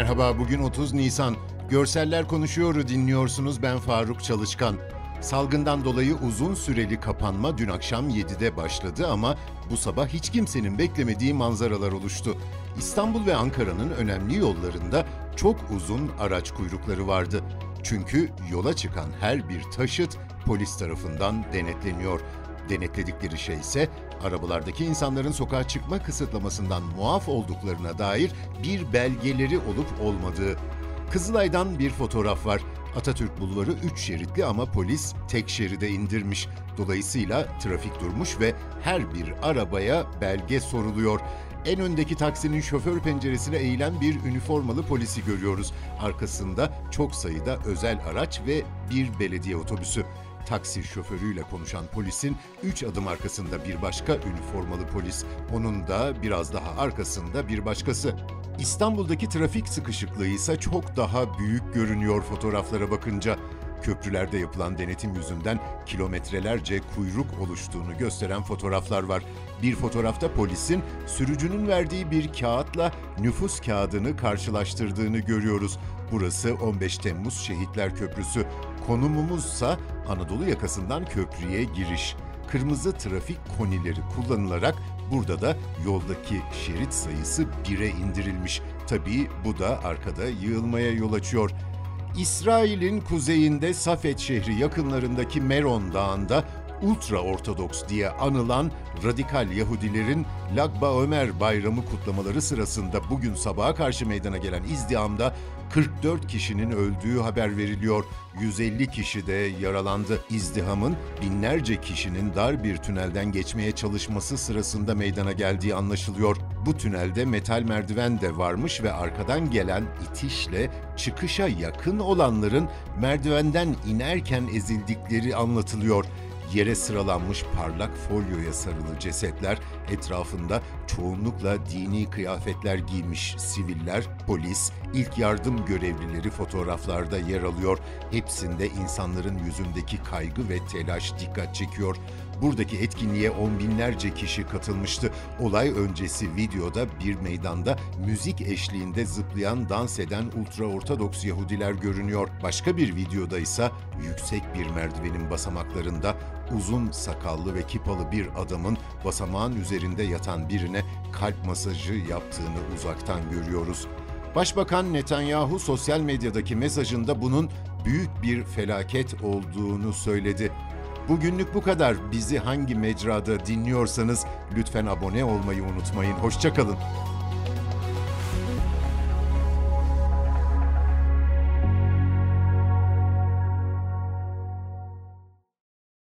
Merhaba, bugün 30 Nisan. Görseller Konuşuyor'u dinliyorsunuz, ben Faruk Çalışkan. Salgından dolayı uzun süreli kapanma dün akşam 7'de başladı ama bu sabah hiç kimsenin beklemediği manzaralar oluştu. İstanbul ve Ankara'nın önemli yollarında çok uzun araç kuyrukları vardı. Çünkü yola çıkan her bir taşıt polis tarafından denetleniyor. Denetledikleri şey ise arabalardaki insanların sokağa çıkma kısıtlamasından muaf olduklarına dair bir belgeleri olup olmadığı. Kızılay'dan bir fotoğraf var. Atatürk Bulvarı 3 şeritli ama polis tek şeride indirmiş. Dolayısıyla trafik durmuş ve her bir arabaya belge soruluyor. En öndeki taksinin şoför penceresine eğilen bir üniformalı polisi görüyoruz. Arkasında çok sayıda özel araç ve bir belediye otobüsü. Taksi şoförüyle konuşan polisin 3 adım arkasında bir başka üniformalı polis. Onun da biraz daha arkasında bir başkası. İstanbul'daki trafik sıkışıklığı ise çok daha büyük görünüyor fotoğraflara bakınca. Köprülerde yapılan denetim yüzünden kilometrelerce kuyruk oluştuğunu gösteren fotoğraflar var. Bir fotoğrafta polisin sürücünün verdiği bir kağıtla nüfus kağıdını karşılaştırdığını görüyoruz. Burası 15 Temmuz Şehitler Köprüsü. Konumumuzsa Anadolu yakasından köprüye giriş. Kırmızı trafik konileri kullanılarak burada da yoldaki şerit sayısı 1'e indirilmiş. Tabii bu da arkada yığılmaya yol açıyor. İsrail'in kuzeyinde Safed şehri yakınlarındaki Meron Dağı'nda ultra ortodoks diye anılan radikal Yahudilerin Lagba Ömer bayramı kutlamaları sırasında bugün sabaha karşı meydana gelen izdihamda 44 kişinin öldüğü haber veriliyor. 150 kişi de yaralandı. İzdihamın binlerce kişinin dar bir tünelden geçmeye çalışması sırasında meydana geldiği anlaşılıyor. Bu tünelde metal merdiven de varmış ve arkadan gelen itişle çıkışa yakın olanların merdivenden inerken ezildikleri anlatılıyor yere sıralanmış parlak folyoya sarılı cesetler, etrafında çoğunlukla dini kıyafetler giymiş siviller, polis, ilk yardım görevlileri fotoğraflarda yer alıyor. Hepsinde insanların yüzündeki kaygı ve telaş dikkat çekiyor. Buradaki etkinliğe on binlerce kişi katılmıştı. Olay öncesi videoda bir meydanda müzik eşliğinde zıplayan, dans eden ultraortodoks Yahudiler görünüyor. Başka bir videoda ise yüksek bir merdivenin basamaklarında uzun sakallı ve kipalı bir adamın basamağın üzerinde yatan birine kalp masajı yaptığını uzaktan görüyoruz. Başbakan Netanyahu sosyal medyadaki mesajında bunun büyük bir felaket olduğunu söyledi. Bugünlük bu kadar. Bizi hangi mecrada dinliyorsanız lütfen abone olmayı unutmayın. Hoşçakalın.